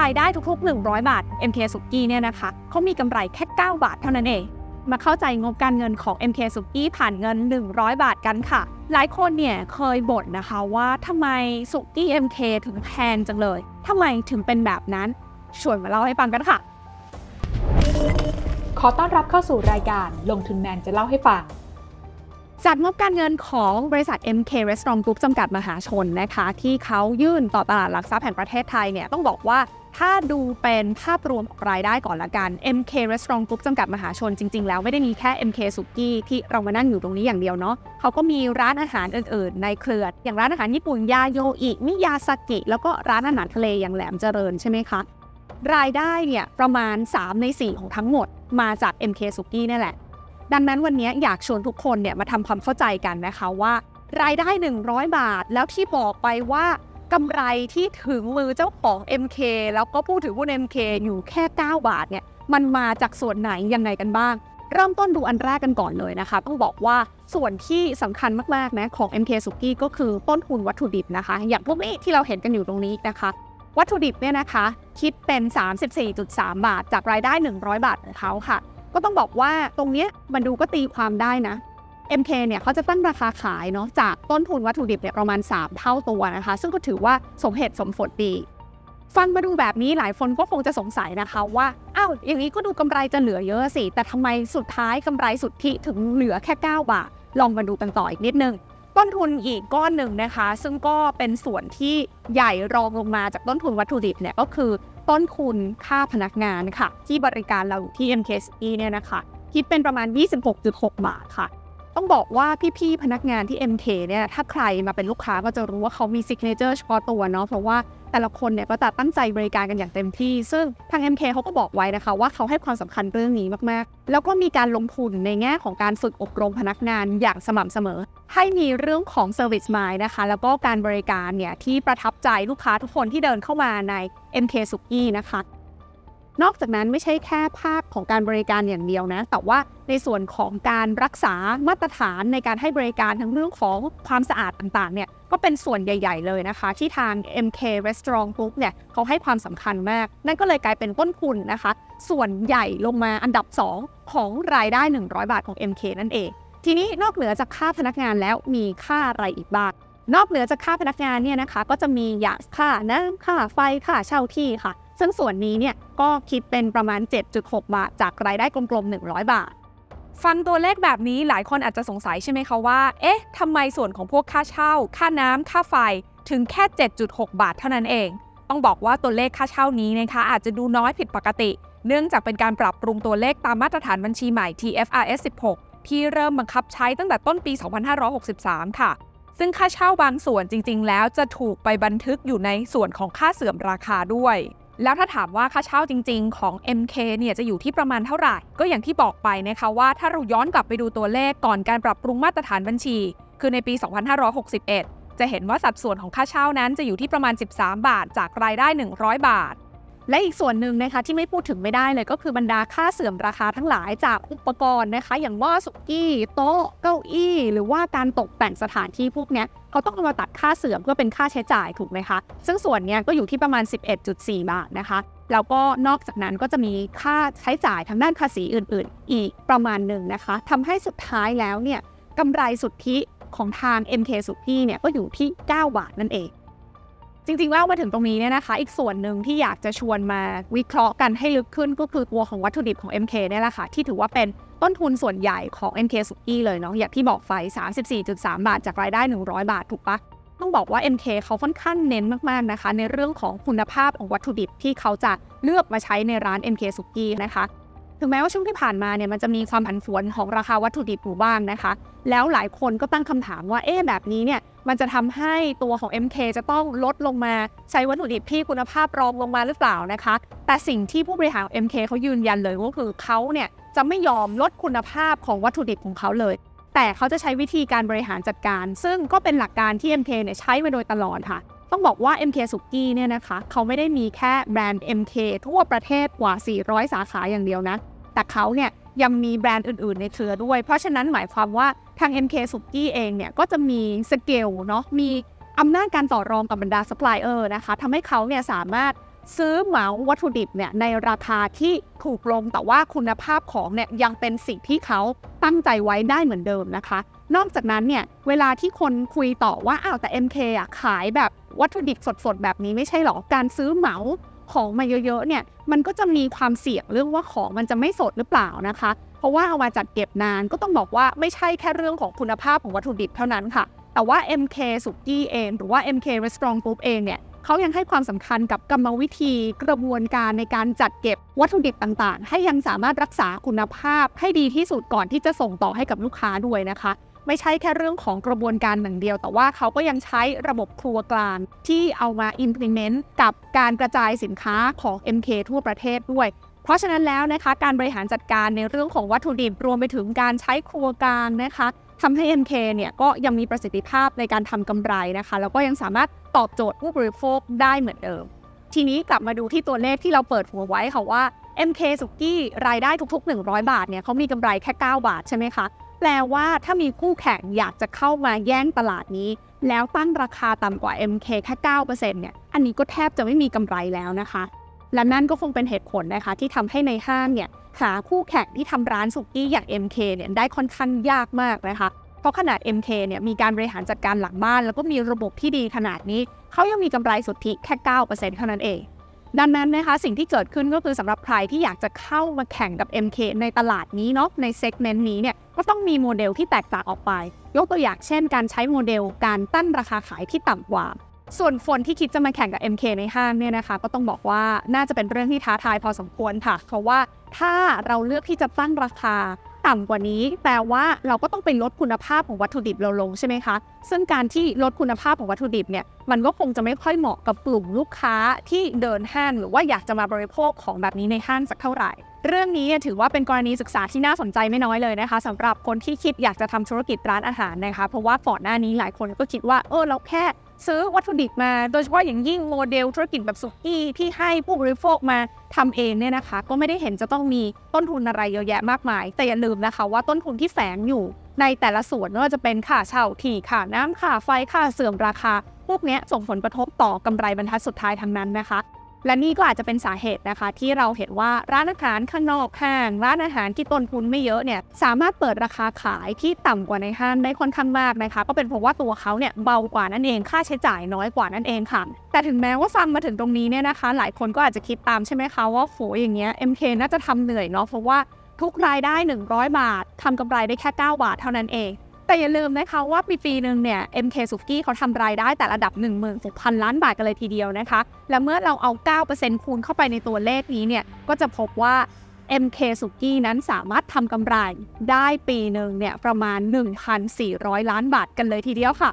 รายได้ทุกๆ 100 บาท MK สุกี้เนี่ยนะคะเขามีกำไรแค่ 9 บาทเท่านั้นเอง มาเข้าใจงบการเงินของ MK สุกี้ผ่านเงิน 100 บาทกันค่ะ หลายคนเนี่ยเคยบ่นนะคะว่าทำไมสุกี้ MK ถึงแพงจังเลยทำไมถึงเป็นแบบนั้น ชวนมาเล่าให้ฟังกันค่ะ ขอต้อนรับเข้าสู่รายการลงทุนแมนจะเล่าให้ฟังจากงบการเงินของบริษัท MK Restaurant Group จำกัดมหาชนนะคะ ที่เขายื่นต่อตลาดหลักทรัพย์แห่งประเทศไทยเนี่ยต้องบอกว่า ถ้าดูเป็นภาพรวมของรายได้ก่อนละกัน MK Restaurant Group จำกัดมหาชนจริง ๆ แล้วไม่ได้มีแค่ MK สุกี้ที่เรามานั่งอยู่ตรงนี้อย่างเดียวเนาะเขาก็มีร้านอาหารอื่น ๆ ในเครือ อย่างร้านอาหารญี่ปุ่นยาโยอิมิยาซากิ แล้วก็ร้านอาหารทะเลอย่างแหลมเจริญใช่ไหมคะ รายได้เนี่ยประมาณ 3 ใน 4 ของทั้งหมด มาจาก MK สุกี้นี่แหละ ดังนั้นวันนี้อยากชวนทุกคนเนี่ยมาทำความเข้าใจกันนะคะว่ารายได้ 100 บาทแล้วที่บอกไปว่า กำไรที่ถึงมือเจ้าของ MK แล้วก็ผู้ถือหุ้น MK อยู่แค่ 9 บาทเนี่ยมันมาจากส่วนไหนยังไงกันบ้าง เริ่มต้นดูอันแรกกันก่อนเลยนะคะ ต้องบอกว่าส่วนที่สำคัญมากๆนะของ MK สุกี้ก็คือต้นทุนวัตถุดิบนะคะ อย่างพวกนี้ที่เราเห็นกันอยู่ตรงนี้นะคะ วัตถุดิบเนี่ยนะคะ คิดเป็น 34.3 บาท จากรายได้ 100 บาทของเขาค่ะ ก็ต้องบอกว่าตรงเนี้ยมันดูก็ตีความได้นะ MK เนี่ยเขาจะตั้งราคาขายเนาะจากต้นทุนวัตถุดิบเนี่ยประมาณ 3 เท่าตัวนะคะ ซึ่งก็ถือว่าสมเหตุสมผลดีฟังมาดูแบบนี้หลายคนก็คงจะสงสัยนะคะว่าอ้าวอย่างนี้ก็ดูกำไรจะเหลือเยอะสิ แต่ทำไมสุดท้ายกำไรสุทธิถึงเหลือแค่ 9 บาท ลองมาดูกันต่ออีกนิดนึง ต้นทุนอีกก้อนหนึ่งนะคะ ซึ่งก็เป็นส่วนที่ใหญ่รองลงมาจากต้นทุนวัตถุดิบเนี่ยก็คือ ต้นทุนค่าพนักงานค่ะ ที่บริการเราที่ MKCE เนี่ยนะคะคิดเป็นประมาณ 26.6 บาทค่ะ ต้องบอกว่าพี่ๆพนักงานที่ MK เนี่ยถ้าใครมาเป็นลูกค้าก็จะรู้ว่าเขามี signature เฉพาะตัวเนาะเพราะว่าแต่ละคนเนี่ยก็จะตั้งใจบริการกันอย่างเต็มที่ ซึ่งทาง MK เขาก็บอกไว้นะคะ ว่าเขาให้ความสำคัญเรื่องนี้มากๆ แล้วก็มีการลงทุนในแง่ของการฝึกอบรมพนักงานอย่างสม่ำเสมอ ให้มีเรื่องของ Service Mind นะคะ แล้วก็การบริการเนี่ยที่ประทับใจลูกค้าทุกคนที่เดินเข้ามาใน MK สุกี้ นะคะ นอกจากนั้นไม่ใช่แค่ภาพของการบริการอย่างเดียวนะ แต่ว่าในส่วนของการรักษามาตรฐานในการให้บริการทั้งเรื่องของความสะอาดต่างๆเนี่ยก็เป็นส่วนใหญ่ ๆ เลยนะคะ ที่ทาง MK Restaurant Group เนี่ยเขาให้ความสำคัญมาก นั่นก็เลยกลายเป็นต้นทุนนะคะ ส่วนใหญ่ลงมาอันดับ 2 ของรายได้ 100 บาทของ MK นั่นเอง ทีนี้นอกเหนือจากค่าพนักงานแล้วมีค่าอะไรอีกบ้างนอกเหนือจากค่าพนักงานเนี่ยนะคะ ก็จะมีอย่างค่าน้ำค่าไฟค่าเช่าที่ค่ะ ซึ่งส่วนนี้เนี่ยก็คิดเป็นประมาณ 7.6 บาท จากรายได้กลมๆ 100 บาท ฟังตัวเลขแบบนี้หลายคนอาจจะสงสัยใช่ไหมคะว่า เอ๊ะทำไมส่วนของพวกค่าเช่า ค่าน้ำค่าไฟถึงแค่ 7.6 บาทเท่านั้นเอง ต้องบอกว่าตัวเลขค่าเช่านี้นะคะอาจจะดูน้อยผิดปกติ เนื่องจากเป็นการปรับปรุงตัวเลขตามมาตรฐานบัญชีใหม่ TFRS 16 ที่เริ่มบังคับใช้ตั้งแต่ต้นปี 2563 ค่ะ ซึ่งค่าเช่าบางส่วนจริง ๆ แล้วจะถูกไปบันทึกอยู่ในส่วนของค่าเสื่อมราคาด้วย แล้วถ้าถามว่าค่าเช่าจริง ๆ ของ MK เนี่ยจะอยู่ที่ประมาณเท่าไหร่ ก็อย่างที่บอกไปนะคะว่าถ้าเราย้อนกลับไปดูตัวเลขก่อนการปรับปรุงมาตรฐานบัญชี คือในปี 2561 จะเห็นว่าสัดส่วนของค่าเช่านั้นจะอยู่ที่ประมาณ 13 บาท จากรายได้ 100 บาท และอีกส่วนหนึ่งนะคะที่ไม่พูดถึงไม่ได้เลยก็คือบรรดาค่าเสื่อมราคาทั้งหลายจากอุปกรณ์นะคะ อย่างหม้อสุกี้โต๊ะเก้าอี้ หรือว่าการตกแต่งสถานที่พวกนี้เขาต้องเอามาตัดค่าเสื่อมเพื่อเป็นค่าใช้จ่ายถูกไหมคะ ซึ่งส่วนนี้ก็อยู่ที่ประมาณ 11.4 บาทนะคะแล้วก็นอกจากนั้นก็จะมีค่าใช้จ่ายทางด้านภาษีอื่น ๆ อีกประมาณหนึ่งนะคะทำให้สุดท้ายแล้วเนี่ยกำไรสุทธิของทาง MK สุกี้เนี่ยก็อยู่ที่ 9 บาทนั่นเอง จริงๆแล้วมาถึงตรงนี้เนี่ยนะคะ อีกส่วนหนึ่งที่อยากจะชวนมาวิเคราะห์กันให้ลึกขึ้นก็คือตัวของวัตถุดิบของ MK เนี่ยแหละค่ะ ที่ถือว่าเป็นต้นทุนส่วนใหญ่ของ MK สุกี้เลยเนาะอย่างที่บอกไฟ 34.3 บาทจากรายได้ 100 บาทถูกปะต้องบอกว่า MK เขาค่อนข้างเน้นมากๆนะคะ ในเรื่องของคุณภาพของวัตถุดิบที่เขาจะเลือกมาใช้ในร้าน MK สุกี้นะคะ ถึงแม้ว่าช่วงที่ผ่านมาเนี่ยมันจะมีความผันผวนของราคาวัตถุดิบอยู่บ้างนะคะ แล้วหลายคนก็ตั้งคำถามว่าเอ๊ะแบบนี้เนี่ยมันจะทำให้ตัวของ MK จะต้องลดลงมาใช้วัตถุดิบที่คุณภาพรองลงมาหรือเปล่านะคะ แต่สิ่งที่ผู้บริหาร MK เขายืนยันเลยก็คือเขาเนี่ยจะไม่ยอมลดคุณภาพของวัตถุดิบของเขาเลย แต่เขาจะใช้วิธีการบริหารจัดการ ซึ่งก็เป็นหลักการที่ MK เนี่ยใช้มาโดยตลอดค่ะ ต้องบอกว่า MK สุกี้เนี่ยนะคะ เขาไม่ได้มีแค่แบรนด์ MK ทั่วประเทศกว่า 400 สาขาอย่างเดียวนะ แต่เขาเนี่ยยังมีแบรนด์อื่นๆ ในเครือด้วย เพราะฉะนั้นหมายความว่าทาง MK สุกี้เองเนี่ยก็จะมีสเกลเนาะ มีอำนาจการต่อรองกับบรรดาซัพพลายเออร์นะคะทำให้เขาเนี่ยสามารถซื้อเหมาวัตถุดิบเนี่ยในราคาที่ถูกลงแต่ว่าคุณภาพของเนี่ยยังเป็นสิ่งที่เขาตั้งใจไว้ได้เหมือนเดิมนะคะ นอกจากนั้นเนี่ยเวลาที่คนคุยต่อว่าอ้าวแต่ MK อะขายแบบวัตถุดิบสดๆ แบบนี้ไม่ใช่หรอ การซื้อเหมาของมาเยอะๆเนี่ยมันก็จะมีความเสี่ยงเรื่องว่าของมันจะไม่สดหรือเปล่านะคะ เพราะว่าเอามาจัดเก็บนานก็ต้องบอกว่าไม่ใช่แค่เรื่องของคุณภาพของวัตถุดิบเท่านั้นค่ะ แต่ว่า MK สุกี้เองหรือว่า MK Restaurant Group เองเนี่ยเขายังให้ความสำคัญกับกรรมวิธีกระบวนการในการจัดเก็บวัตถุดิบต่างๆ ให้ยังสามารถรักษาคุณภาพให้ดีที่สุดก่อนที่จะส่งต่อให้กับลูกค้าด้วยนะคะ ไม่ใช่แค่เรื่องของกระบวนการหนึ่งเดียว แต่ว่าเขาก็ยังใช้ระบบครัวกลางที่เอามา implement กับการกระจายสินค้าของ MK ทั่วประเทศด้วย เพราะฉะนั้นแล้วนะคะการบริหารจัดการในเรื่องของวัตถุดิบรวมไปถึงการใช้ครัวกลางนะคะทำให้ MK เนี่ยก็ยังมีประสิทธิภาพในการทำกำไรนะคะ แล้วก็ยังสามารถตอบโจทย์ผู้บริโภคได้เหมือนเดิม ทีนี้กลับมาดูที่ตัวเลขที่เราเปิดหัวไว้ค่ะว่า MK สุกี้รายได้ทุกๆ 100 บาทเนี่ยเขามีกำไรแค่ 9 บาทใช่ไหมคะ แปลว่าถ้ามีคู่แข่งอยากจะเข้ามาแย่งตลาดนี้ แล้วตั้งราคาต่ำกว่า MK แค่9%เนี่ย อันนี้ก็แทบจะไม่มีกำไรแล้วนะคะ และนั่นก็คงเป็นเหตุผลนะคะ ที่ทำให้ในห้างเนี่ยหาคู่แข่งที่ทำร้านสุกี้อย่าง MK เนี่ยได้ค่อนข้างยากมากนะคะ เพราะขนาด MK เนี่ยมีการบริหารจัดการหลังบ้าน แล้วก็มีระบบที่ดีขนาดนี้ เขายังมีกำไรสุทธิแค่ 9%เท่านั้นเอง ดังนั้นนะคะสิ่งที่เกิดขึ้นก็คือสำหรับใครที่อยากจะเข้ามาแข่งกับ MK ในตลาดนี้เนาะใน segment นี้เนี่ยก็ต้องมีโมเดลที่แตกต่างออกไป ยกตัวอย่างเช่น การใช้โมเดลการตั้งราคาขายที่ต่ำกว่า ส่วนคนที่คิดจะมาแข่งกับ MK ในห้างเนี่ยนะคะก็ต้องบอกว่าน่าจะเป็นเรื่องที่ท้าทายพอสมควรค่ะเพราะว่าถ้าเราเลือกที่จะตั้งราคา ต่ำกว่านี้แปลว่าเราก็ต้องไปลดคุณภาพของวัตถุดิบเราลงใช่ไหมคะ ซึ่งการที่ลดคุณภาพของวัตถุดิบเนี่ยมันก็คงจะไม่ค่อยเหมาะกับกลุ่มลูกค้าที่เดินห้างหรือว่าอยากจะมาบริโภคของแบบนี้ในห้างสักเท่าไหร่ เรื่องนี้ถือว่าเป็นกรณีศึกษาที่น่าสนใจไม่น้อยเลยนะคะสำหรับคนที่คิดอยากจะทำธุรกิจร้านอาหารนะคะ เพราะว่าก่อนหน้านี้หลายคนก็คิดว่าเออเราแค่ ซื้อวัตถุดิบมา โดยเฉพาะอย่างยิ่งโมเดลธุรกิจแบบสุกี้ที่ให้ผู้บริโภคมาทำเองเนี่ยนะคะ ก็ไม่ได้เห็นจะต้องมีต้นทุนอะไรเยอะแยะมากมาย แต่อย่าลืมนะคะว่าต้นทุนที่แฝงอยู่ในแต่ละส่วนไม่ว่าจะเป็นค่าเช่าที่ค่าน้ำค่าไฟค่าเสื่อมราคา พวกนี้ส่งผลกระทบต่อกำไรบรรทัดสุดท้ายทั้งนั้นนะคะ และนี่ก็อาจจะเป็นสาเหตุนะคะ ที่เราเห็นว่าร้านอาหารข้างนอกห้าง ร้านอาหารที่ต้นทุนไม่เยอะเนี่ยสามารถเปิดราคาขายที่ต่ำกว่าในห้างได้ค่อนข้างมากนะคะ ก็เป็นเพราะว่าตัวเขาเนี่ยเบากว่านั่นเองค่าใช้จ่ายน้อยกว่านั่นเองค่ะ แต่ถึงแม้ว่าฟังมาถึงตรงนี้เนี่ยนะคะ หลายคนก็อาจจะคิดตามใช่ไหมคะว่าโหอย่างเงี้ย MK น่าจะทำเหนื่อยเนาะเพราะว่าทุกรายได้ 100 บาททำกำไรได้แค่ 9 บาทเท่านั้นเอง แต่อย่าลืมนะคะว่าปีปีหนึ่งเนี่ย MK s u k i เขาทำรายได้แต่ระดับ 1 6 0 0 0 ล้านบาทกันเลยทีเดียวนะคะ และเมื่อเราเอา 9%คูณเข้าไปในตัวเลขนี้เนี่ย ก็จะพบว่า MK s u k i นั้นสามารถทำกำไรได้ปีหนึ่งเนี่ยประมาณ 1,400 ล้านบาทกันเลยทีเดียวค่ะ